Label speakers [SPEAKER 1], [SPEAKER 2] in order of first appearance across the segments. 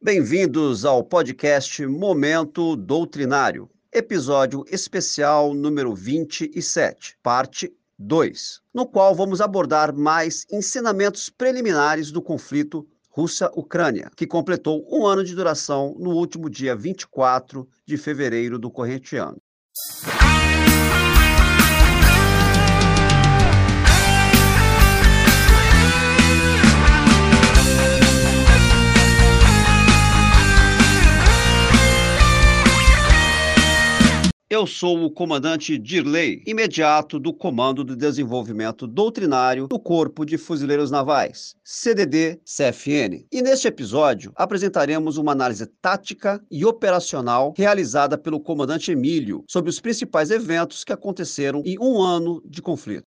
[SPEAKER 1] Bem-vindos ao podcast Momento Doutrinário, episódio especial número 27, parte 2, no qual vamos abordar mais ensinamentos preliminares do conflito Rússia-Ucrânia, que completou um ano de duração no último dia 24 de fevereiro do corrente ano. Eu sou o comandante Dirley, imediato do Comando de Desenvolvimento Doutrinário do Corpo de Fuzileiros Navais, CDD-CFN. E neste episódio apresentaremos uma análise tática e operacional realizada pelo comandante Emílio sobre os principais eventos que aconteceram em um ano de conflito.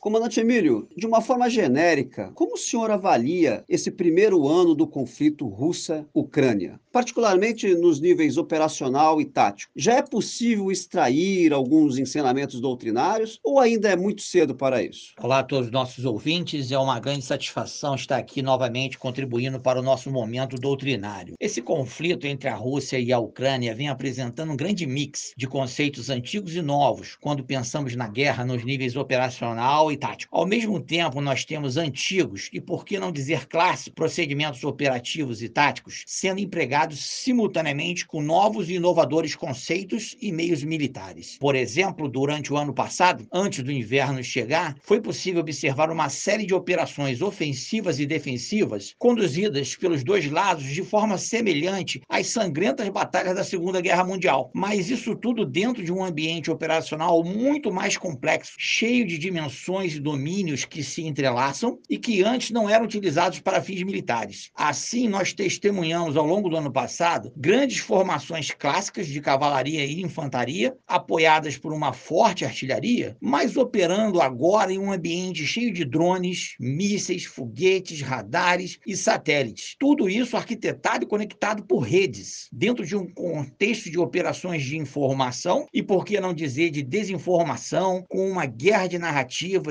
[SPEAKER 1] Comandante Emílio, de uma forma genérica, como o senhor avalia esse primeiro ano do conflito Rússia-Ucrânia, particularmente nos níveis operacional e tático? Já é possível extrair alguns ensinamentos doutrinários ou ainda é muito cedo para isso?
[SPEAKER 2] Olá a todos os nossos ouvintes, é uma grande satisfação estar aqui novamente contribuindo para o nosso momento doutrinário. Esse conflito entre a Rússia e a Ucrânia vem apresentando um grande mix de conceitos antigos e novos quando pensamos na guerra nos níveis operacional e tático. Ao mesmo tempo, nós temos antigos e, por que não dizer clássicos, procedimentos operativos e táticos sendo empregados simultaneamente com novos e inovadores conceitos e meios militares. Por exemplo, durante o ano passado, antes do inverno chegar, foi possível observar uma série de operações ofensivas e defensivas conduzidas pelos dois lados de forma semelhante às sangrentas batalhas da Segunda Guerra Mundial. Mas isso tudo dentro de um ambiente operacional muito mais complexo, cheio de dimensões e domínios que se entrelaçam e que antes não eram utilizados para fins militares. Assim, nós testemunhamos ao longo do ano passado grandes formações clássicas de cavalaria e infantaria, apoiadas por uma forte artilharia, mas operando agora em um ambiente cheio de drones, mísseis, foguetes, radares e satélites. Tudo isso arquitetado e conectado por redes, dentro de um contexto de operações de informação e, por que não dizer, de desinformação, com uma guerra de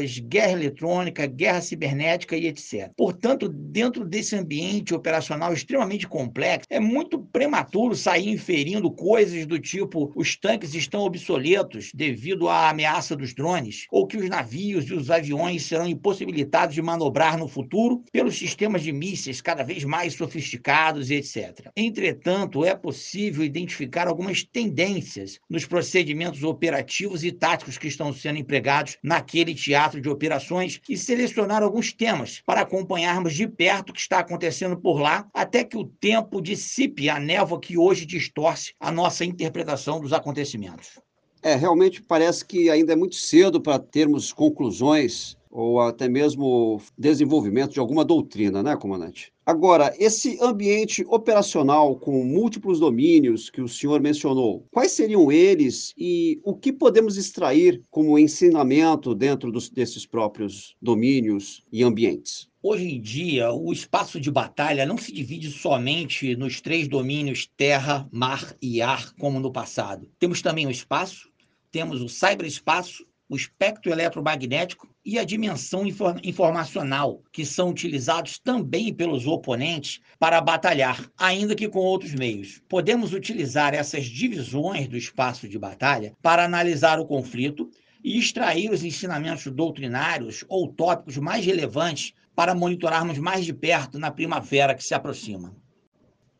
[SPEAKER 2] guerra eletrônica, guerra cibernética e etc. Portanto, dentro desse ambiente operacional extremamente complexo, é muito prematuro sair inferindo coisas do tipo os tanques estão obsoletos devido à ameaça dos drones, ou que os navios e os aviões serão impossibilitados de manobrar no futuro pelos sistemas de mísseis cada vez mais sofisticados e etc. Entretanto, é possível identificar algumas tendências nos procedimentos operativos e táticos que estão sendo empregados naquele teatro teatro de operações e selecionar alguns temas para acompanharmos de perto o que está acontecendo por lá, até que o tempo dissipe a névoa que hoje distorce a nossa interpretação dos acontecimentos.
[SPEAKER 1] É, realmente parece que ainda é muito cedo para termos conclusões ou até mesmo desenvolvimento de alguma doutrina, né, comandante? Agora, esse ambiente operacional com múltiplos domínios que o senhor mencionou, quais seriam eles e o que podemos extrair como ensinamento dentro dos, desses próprios domínios e ambientes?
[SPEAKER 2] Hoje em dia, o espaço de batalha não se divide somente nos três domínios terra, mar e ar, como no passado. Temos também o espaço, temos o cyberespaço o espectro eletromagnético e a dimensão informacional, que são utilizados também pelos oponentes para batalhar, ainda que com outros meios. Podemos utilizar essas divisões do espaço de batalha para analisar o conflito e extrair os ensinamentos doutrinários ou tópicos mais relevantes para monitorarmos mais de perto na primavera que se aproxima.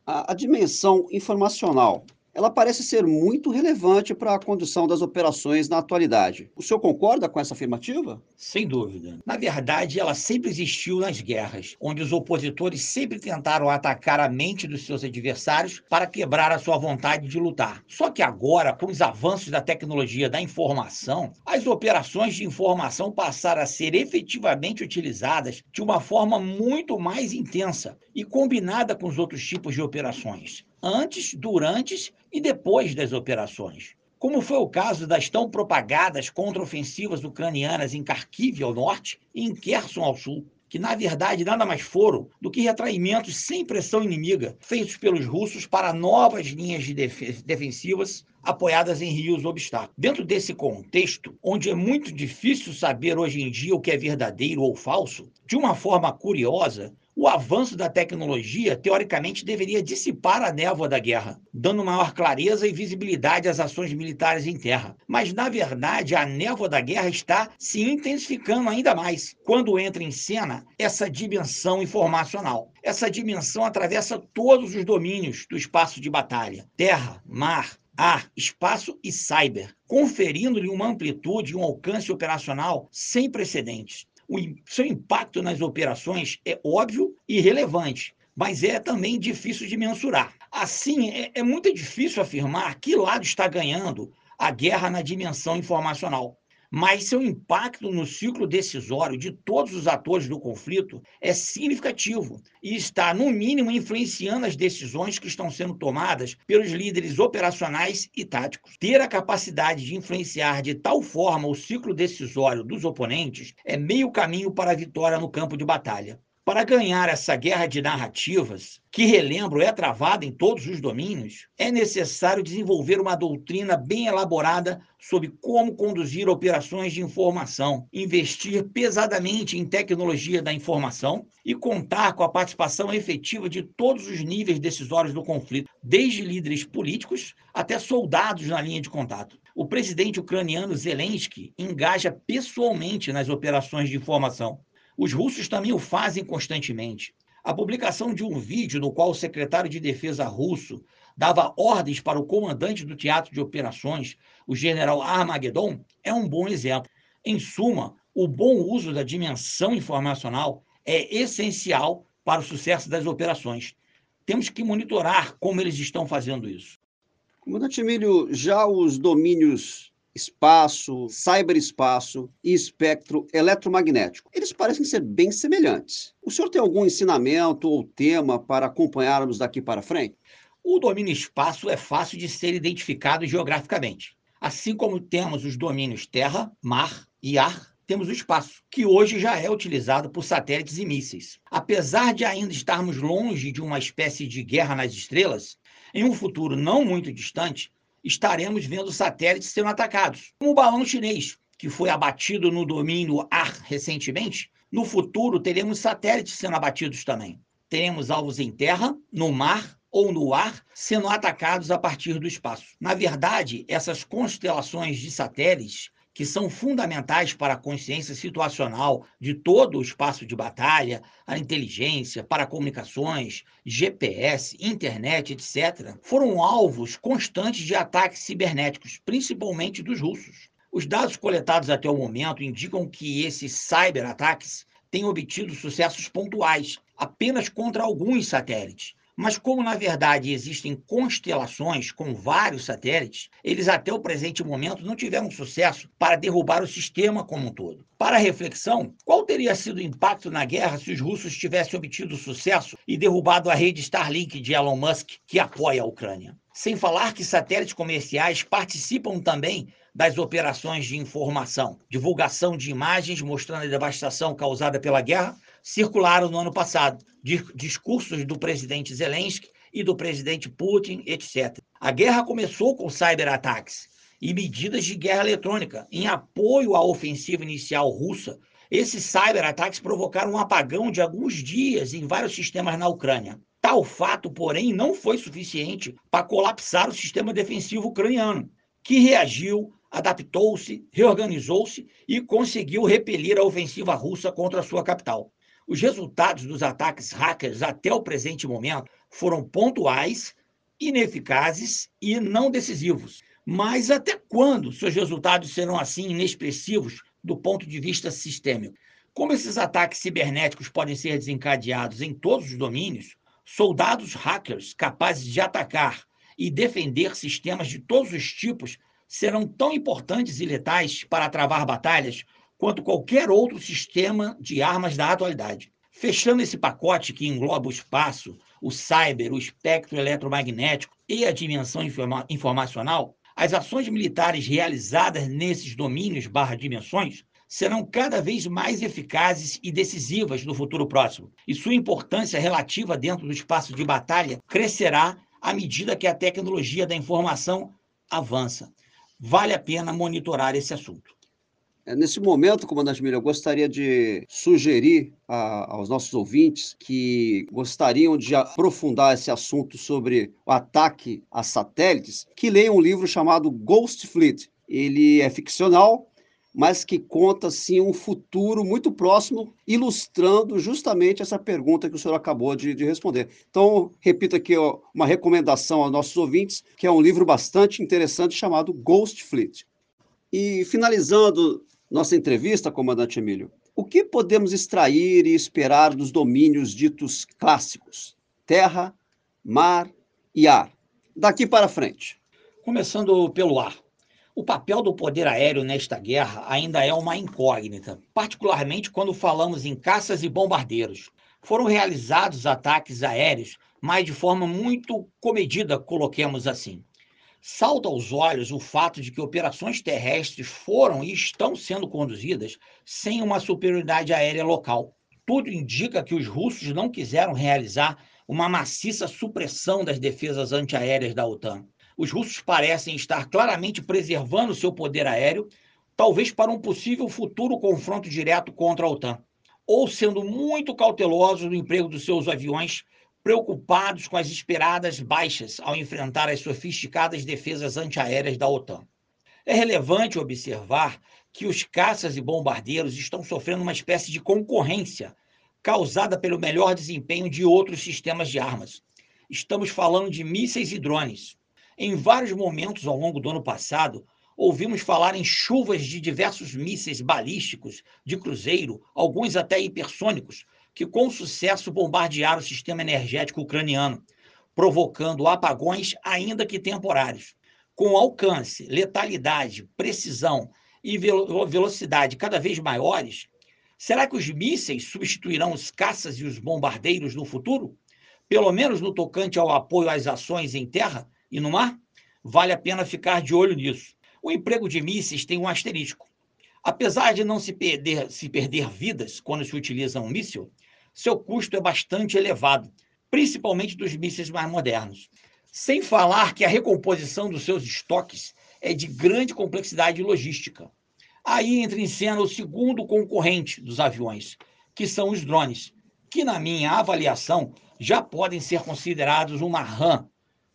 [SPEAKER 1] A, a dimensão informacional ela parece ser muito relevante para a condução das operações na atualidade. O senhor concorda com essa afirmativa?
[SPEAKER 2] Sem dúvida. Na verdade, ela sempre existiu nas guerras, onde os opositores sempre tentaram atacar a mente dos seus adversários para quebrar a sua vontade de lutar. Só que agora, com os avanços da tecnologia da informação, as operações de informação passaram a ser efetivamente utilizadas de uma forma muito mais intensa e combinada com os outros tipos de operações antes, durante e depois das operações. Como foi o caso das tão propagadas contraofensivas ucranianas em Kharkiv ao norte e em Kherson ao sul. que na verdade nada mais foram do que retraimentos sem pressão inimiga, feitos pelos russos para novas linhas de def defensivas apoiadas em rios obstáculos. Dentro desse contexto, onde é muito difícil saber hoje em dia o que é verdadeiro ou falso, de uma forma curiosa, o avanço da tecnologia, teoricamente, deveria dissipar a névoa da guerra, dando maior clareza e visibilidade às ações militares em terra. Mas, na verdade, a névoa da guerra está se intensificando ainda mais quando entra em cena essa dimensão informacional. Essa dimensão atravessa todos os domínios do espaço de batalha: terra, mar, ar, espaço e cyber, conferindo-lhe uma amplitude e um alcance operacional sem precedentes o seu impacto nas operações é óbvio e relevante, mas é também difícil de mensurar. Assim, é, é muito difícil afirmar que lado está ganhando a guerra na dimensão informacional mas seu impacto no ciclo decisório de todos os atores do conflito é significativo e está, no mínimo, influenciando as decisões que estão sendo tomadas pelos líderes operacionais e táticos. Ter a capacidade de influenciar de tal forma o ciclo decisório dos oponentes é meio caminho para a vitória no campo de batalha. Para ganhar essa guerra de narrativas, que relembro é travada em todos os domínios, é necessário desenvolver uma doutrina bem elaborada sobre como conduzir operações de informação, investir pesadamente em tecnologia da informação e contar com a participação efetiva de todos os níveis decisórios do conflito, desde líderes políticos até soldados na linha de contato. O presidente ucraniano Zelensky engaja pessoalmente nas operações de informação os russos também o fazem constantemente. A publicação de um vídeo no qual o secretário de Defesa russo dava ordens para o comandante do teatro de operações, o general Armageddon, é um bom exemplo. Em suma, o bom uso da dimensão informacional é essencial para o sucesso das operações. Temos que monitorar como eles estão fazendo isso.
[SPEAKER 1] Comandante Emílio, já os domínios espaço, cyberespaço e espectro eletromagnético. Eles parecem ser bem semelhantes. O senhor tem algum ensinamento ou tema para acompanharmos daqui para frente?
[SPEAKER 2] O domínio espaço é fácil de ser identificado geograficamente. Assim como temos os domínios terra, mar e ar, temos o espaço, que hoje já é utilizado por satélites e mísseis. Apesar de ainda estarmos longe de uma espécie de guerra nas estrelas, em um futuro não muito distante, estaremos vendo satélites sendo atacados. Como o balão chinês, que foi abatido no domínio ar recentemente, no futuro teremos satélites sendo abatidos também. Teremos alvos em terra, no mar ou no ar sendo atacados a partir do espaço. Na verdade, essas constelações de satélites que são fundamentais para a consciência situacional de todo o espaço de batalha, a inteligência, para comunicações, GPS, internet, etc., foram alvos constantes de ataques cibernéticos, principalmente dos russos. Os dados coletados até o momento indicam que esses cyberataques têm obtido sucessos pontuais, apenas contra alguns satélites, mas como na verdade existem constelações com vários satélites, eles até o presente momento não tiveram sucesso para derrubar o sistema como um todo. Para reflexão, qual teria sido o impacto na guerra se os russos tivessem obtido sucesso e derrubado a rede Starlink de Elon Musk, que apoia a Ucrânia? Sem falar que satélites comerciais participam também das operações de informação, divulgação de imagens mostrando a devastação causada pela guerra, circularam no ano passado, discursos do presidente Zelensky e do presidente Putin, etc. A guerra começou com cyberataques e medidas de guerra eletrônica em apoio à ofensiva inicial russa. Esses cyberataques provocaram um apagão de alguns dias em vários sistemas na Ucrânia. Tal fato, porém, não foi suficiente para colapsar o sistema defensivo ucraniano, que reagiu, adaptou-se, reorganizou-se e conseguiu repelir a ofensiva russa contra a sua capital. Os resultados dos ataques hackers até o presente momento foram pontuais, ineficazes e não decisivos. Mas até quando seus resultados serão assim inexpressivos do ponto de vista sistêmico? Como esses ataques cibernéticos podem ser desencadeados em todos os domínios, soldados hackers capazes de atacar e defender sistemas de todos os tipos serão tão importantes e letais para travar batalhas quanto qualquer outro sistema de armas da atualidade. Fechando esse pacote que engloba o espaço, o cyber, o espectro eletromagnético e a dimensão informa informacional, as ações militares realizadas nesses domínios barra dimensões serão cada vez mais eficazes e decisivas no futuro próximo, e sua importância relativa dentro do espaço de batalha crescerá à medida que a tecnologia da informação avança. Vale a pena monitorar esse assunto.
[SPEAKER 1] É, nesse momento, comandante Milho, eu gostaria de sugerir a, aos nossos ouvintes que gostariam de aprofundar esse assunto sobre o ataque a satélites, que leiam um livro chamado Ghost Fleet. Ele é ficcional, mas que conta assim um futuro muito próximo, ilustrando justamente essa pergunta que o senhor acabou de, de responder. Então, repito aqui ó, uma recomendação aos nossos ouvintes, que é um livro bastante interessante chamado Ghost Fleet. E finalizando nossa entrevista, comandante Emílio, o que podemos extrair e esperar dos domínios ditos clássicos? Terra, mar e ar. Daqui para frente.
[SPEAKER 2] Começando pelo ar. O papel do poder aéreo nesta guerra ainda é uma incógnita, particularmente quando falamos em caças e bombardeiros. Foram realizados ataques aéreos, mas de forma muito comedida, coloquemos assim. Salta aos olhos o fato de que operações terrestres foram e estão sendo conduzidas sem uma superioridade aérea local. Tudo indica que os russos não quiseram realizar uma maciça supressão das defesas antiaéreas da OTAN os russos parecem estar claramente preservando seu poder aéreo, talvez para um possível futuro confronto direto contra a OTAN, ou sendo muito cautelosos no emprego dos seus aviões, preocupados com as esperadas baixas ao enfrentar as sofisticadas defesas antiaéreas da OTAN. É relevante observar que os caças e bombardeiros estão sofrendo uma espécie de concorrência causada pelo melhor desempenho de outros sistemas de armas. Estamos falando de mísseis e drones. Em vários momentos ao longo do ano passado, ouvimos falar em chuvas de diversos mísseis balísticos, de cruzeiro, alguns até hipersônicos, que com sucesso bombardearam o sistema energético ucraniano, provocando apagões, ainda que temporários. Com alcance, letalidade, precisão e velocidade cada vez maiores, será que os mísseis substituirão os caças e os bombardeiros no futuro? Pelo menos no tocante ao apoio às ações em terra? e no mar, vale a pena ficar de olho nisso. O emprego de mísseis tem um asterisco. Apesar de não se perder, se perder vidas quando se utiliza um míssil, seu custo é bastante elevado, principalmente dos mísseis mais modernos. Sem falar que a recomposição dos seus estoques é de grande complexidade logística. Aí entra em cena o segundo concorrente dos aviões, que são os drones, que, na minha avaliação, já podem ser considerados uma RAM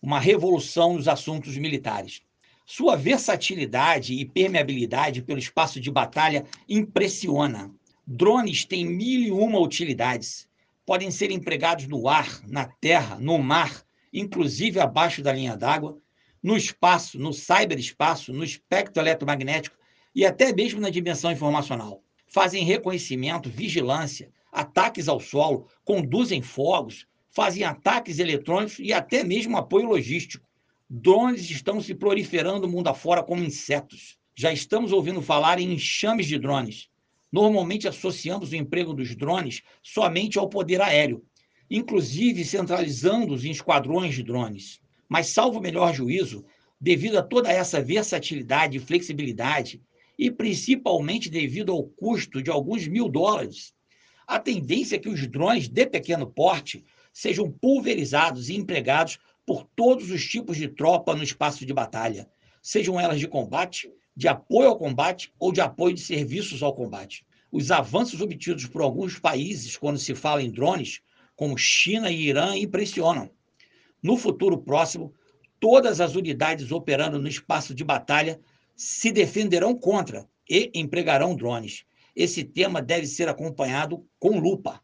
[SPEAKER 2] uma revolução nos assuntos militares. Sua versatilidade e permeabilidade pelo espaço de batalha impressiona. Drones têm mil e uma utilidades. Podem ser empregados no ar, na terra, no mar, inclusive abaixo da linha d'água, no espaço, no cyberespaço, no espectro eletromagnético e até mesmo na dimensão informacional. Fazem reconhecimento, vigilância, ataques ao solo, conduzem fogos, fazem ataques eletrônicos e até mesmo apoio logístico. Drones estão se proliferando mundo afora como insetos. Já estamos ouvindo falar em enxames de drones. Normalmente associamos o emprego dos drones somente ao poder aéreo, inclusive centralizando-os em esquadrões de drones. Mas, salvo o melhor juízo, devido a toda essa versatilidade e flexibilidade, e principalmente devido ao custo de alguns mil dólares, a tendência é que os drones de pequeno porte sejam pulverizados e empregados por todos os tipos de tropa no espaço de batalha, sejam elas de combate, de apoio ao combate ou de apoio de serviços ao combate. Os avanços obtidos por alguns países quando se fala em drones, como China e Irã, impressionam. No futuro próximo, todas as unidades operando no espaço de batalha se defenderão contra e empregarão drones. Esse tema deve ser acompanhado com lupa.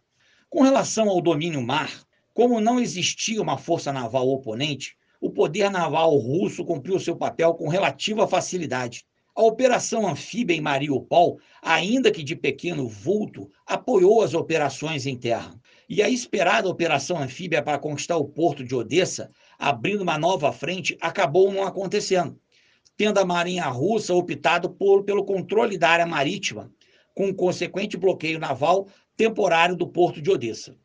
[SPEAKER 2] Com relação ao domínio mar, como não existia uma força naval oponente, o poder naval russo cumpriu seu papel com relativa facilidade. A operação anfíbia em Mariupol, ainda que de pequeno vulto, apoiou as operações em terra. E a esperada operação anfíbia para conquistar o porto de Odessa, abrindo uma nova frente, acabou não acontecendo, tendo a Marinha Russa optado por, pelo controle da área marítima, com um consequente bloqueio naval temporário do porto de Odessa.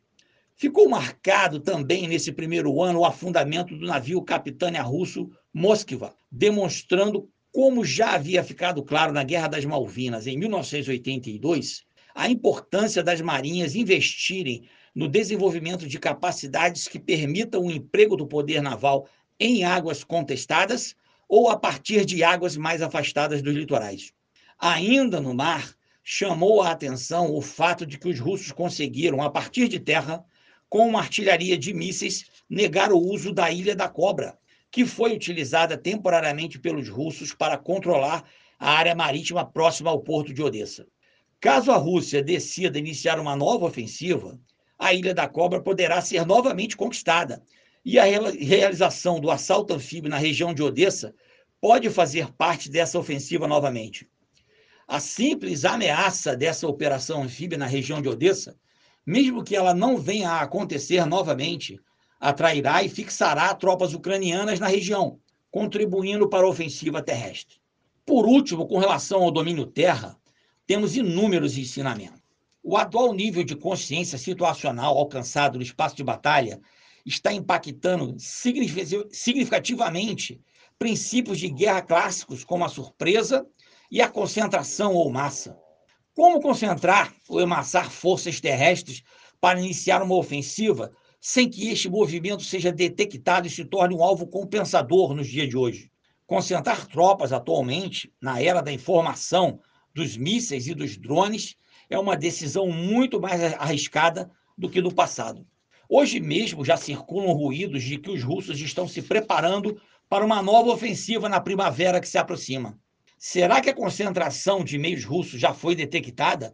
[SPEAKER 2] Ficou marcado também nesse primeiro ano o afundamento do navio Capitânia Russo Moskva, demonstrando Como já havia ficado claro na Guerra das Malvinas em 1982, a importância das marinhas investirem no desenvolvimento de capacidades que permitam o emprego do poder naval em águas contestadas ou a partir de águas mais afastadas dos litorais. Ainda no mar, chamou a atenção o fato de que os russos conseguiram, a partir de terra, com uma artilharia de mísseis, negar o uso da Ilha da Cobra, que foi utilizada temporariamente pelos russos para controlar a área marítima próxima ao porto de Odessa. Caso a Rússia decida iniciar uma nova ofensiva, a Ilha da Cobra poderá ser novamente conquistada, e a realização do assalto anfíbio na região de Odessa pode fazer parte dessa ofensiva novamente. A simples ameaça dessa operação anfíbia na região de Odessa, mesmo que ela não venha a acontecer novamente, atrairá e fixará tropas ucranianas na região, contribuindo para a ofensiva terrestre. Por último, com relação ao domínio terra, temos inúmeros ensinamentos. O atual nível de consciência situacional alcançado no espaço de batalha está impactando significativamente princípios de guerra clássicos como a surpresa e a concentração ou massa. Como concentrar ou emassar forças terrestres para iniciar uma ofensiva sem que este movimento seja detectado e se torne um alvo compensador nos dias de hoje? Concentrar tropas atualmente, na era da informação, dos mísseis e dos drones, é uma decisão muito mais arriscada do que no passado. Hoje mesmo já circulam ruídos de que os russos estão se preparando para uma nova ofensiva na primavera que se aproxima. Será que a concentração de meios russos já foi detectada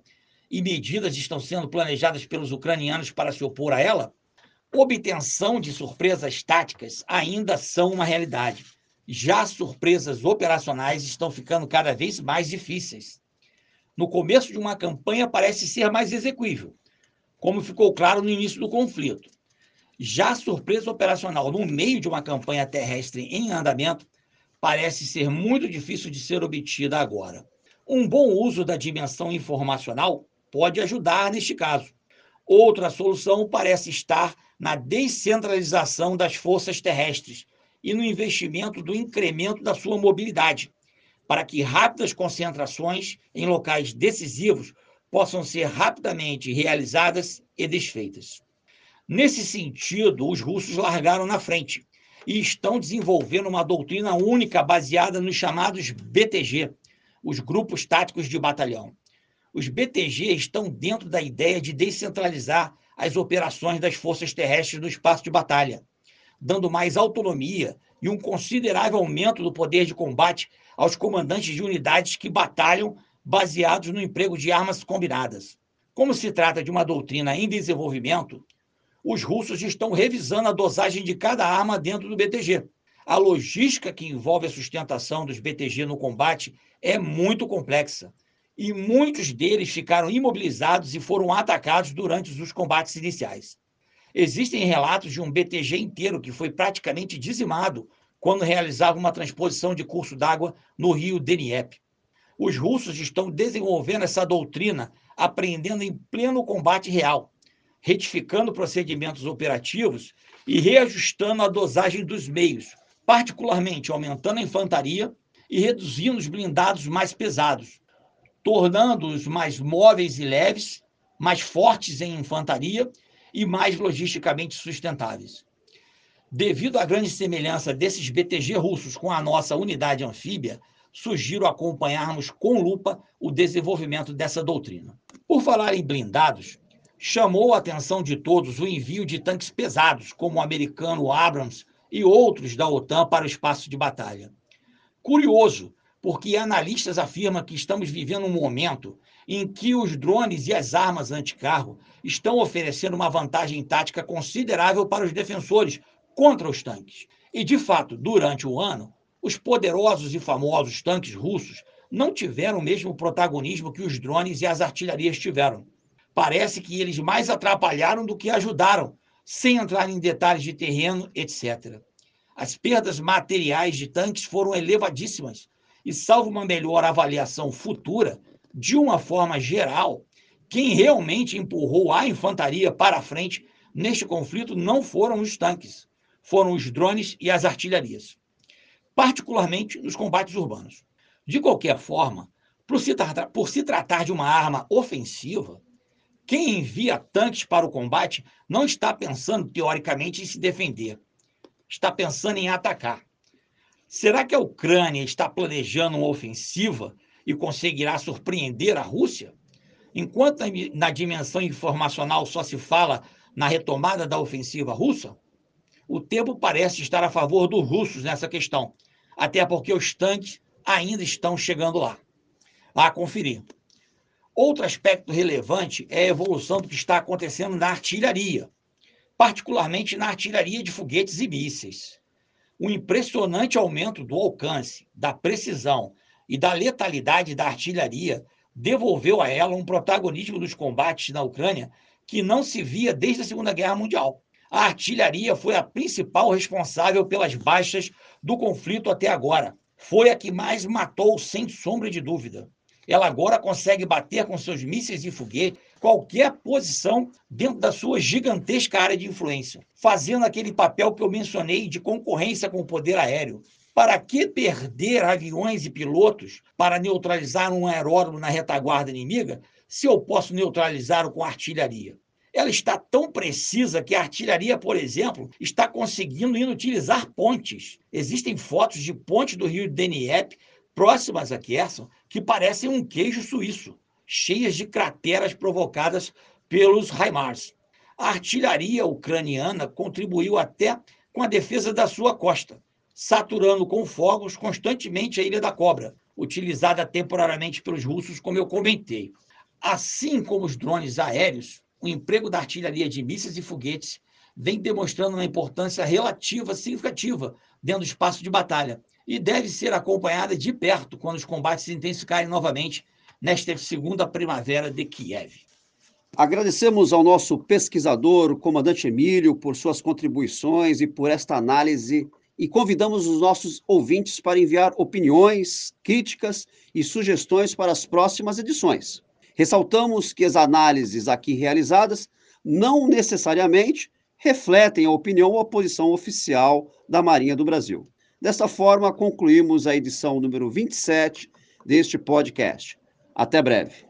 [SPEAKER 2] e medidas estão sendo planejadas pelos ucranianos para se opor a ela? Obtenção de surpresas táticas ainda são uma realidade. Já surpresas operacionais estão ficando cada vez mais difíceis. No começo de uma campanha parece ser mais execuível, como ficou claro no início do conflito. Já surpresa operacional no meio de uma campanha terrestre em andamento parece ser muito difícil de ser obtida agora. Um bom uso da dimensão informacional pode ajudar neste caso. Outra solução parece estar na descentralização das forças terrestres e no investimento do incremento da sua mobilidade, para que rápidas concentrações em locais decisivos possam ser rapidamente realizadas e desfeitas. Nesse sentido, os russos largaram na frente e estão desenvolvendo uma doutrina única baseada nos chamados BTG, os grupos táticos de batalhão. Os BTG estão dentro da ideia de descentralizar as operações das forças terrestres no espaço de batalha, dando mais autonomia e um considerável aumento do poder de combate aos comandantes de unidades que batalham baseados no emprego de armas combinadas. Como se trata de uma doutrina em desenvolvimento, os russos estão revisando a dosagem de cada arma dentro do BTG. A logística que envolve a sustentação dos BTG no combate é muito complexa e muitos deles ficaram imobilizados e foram atacados durante os combates iniciais. Existem relatos de um BTG inteiro que foi praticamente dizimado quando realizava uma transposição de curso d'água no rio Dnieper. Os russos estão desenvolvendo essa doutrina, aprendendo em pleno combate real retificando procedimentos operativos e reajustando a dosagem dos meios, particularmente aumentando a infantaria e reduzindo os blindados mais pesados, tornando-os mais móveis e leves, mais fortes em infantaria e mais logisticamente sustentáveis. Devido à grande semelhança desses BTG russos com a nossa unidade anfíbia, sugiro acompanharmos com lupa o desenvolvimento dessa doutrina. Por falar em blindados, chamou a atenção de todos o envio de tanques pesados, como o americano Abrams e outros da OTAN para o espaço de batalha. Curioso, porque analistas afirmam que estamos vivendo um momento em que os drones e as armas anticarro estão oferecendo uma vantagem tática considerável para os defensores contra os tanques. E, de fato, durante o ano, os poderosos e famosos tanques russos não tiveram o mesmo protagonismo que os drones e as artilharias tiveram. Parece que eles mais atrapalharam do que ajudaram, sem entrar em detalhes de terreno, etc. As perdas materiais de tanques foram elevadíssimas e, salvo uma melhor avaliação futura, de uma forma geral, quem realmente empurrou a infantaria para a frente neste conflito não foram os tanques, foram os drones e as artilharias, particularmente nos combates urbanos. De qualquer forma, por se, por se tratar de uma arma ofensiva, quem envia tanques para o combate não está pensando, teoricamente, em se defender. Está pensando em atacar. Será que a Ucrânia está planejando uma ofensiva e conseguirá surpreender a Rússia? Enquanto na dimensão informacional só se fala na retomada da ofensiva russa, o tempo parece estar a favor dos russos nessa questão, até porque os tanques ainda estão chegando lá. A conferir. Outro aspecto relevante é a evolução do que está acontecendo na artilharia, particularmente na artilharia de foguetes e mísseis. O impressionante aumento do alcance, da precisão e da letalidade da artilharia devolveu a ela um protagonismo dos combates na Ucrânia que não se via desde a Segunda Guerra Mundial. A artilharia foi a principal responsável pelas baixas do conflito até agora. Foi a que mais matou, sem sombra de dúvida. Ela agora consegue bater com seus mísseis e foguetes qualquer posição dentro da sua gigantesca área de influência, fazendo aquele papel que eu mencionei de concorrência com o poder aéreo. Para que perder aviões e pilotos para neutralizar um aeródromo na retaguarda inimiga, se eu posso neutralizá-lo com artilharia? Ela está tão precisa que a artilharia, por exemplo, está conseguindo inutilizar pontes. Existem fotos de pontes do rio Dnieper próximas a Kherson que parecem um queijo suíço, cheias de crateras provocadas pelos HIMARS. A artilharia ucraniana contribuiu até com a defesa da sua costa, saturando com fogos constantemente a Ilha da Cobra, utilizada temporariamente pelos russos, como eu comentei. Assim como os drones aéreos, o emprego da artilharia de mísseis e foguetes vem demonstrando uma importância relativa significativa dentro do espaço de batalha, e deve ser acompanhada de perto quando os combates se intensificarem novamente nesta segunda primavera de Kiev.
[SPEAKER 1] Agradecemos ao nosso pesquisador, o comandante Emílio, por suas contribuições e por esta análise e convidamos os nossos ouvintes para enviar opiniões, críticas e sugestões para as próximas edições. Ressaltamos que as análises aqui realizadas não necessariamente refletem a opinião ou a posição oficial da Marinha do Brasil. Dessa forma, concluímos a edição número 27 deste podcast. Até breve.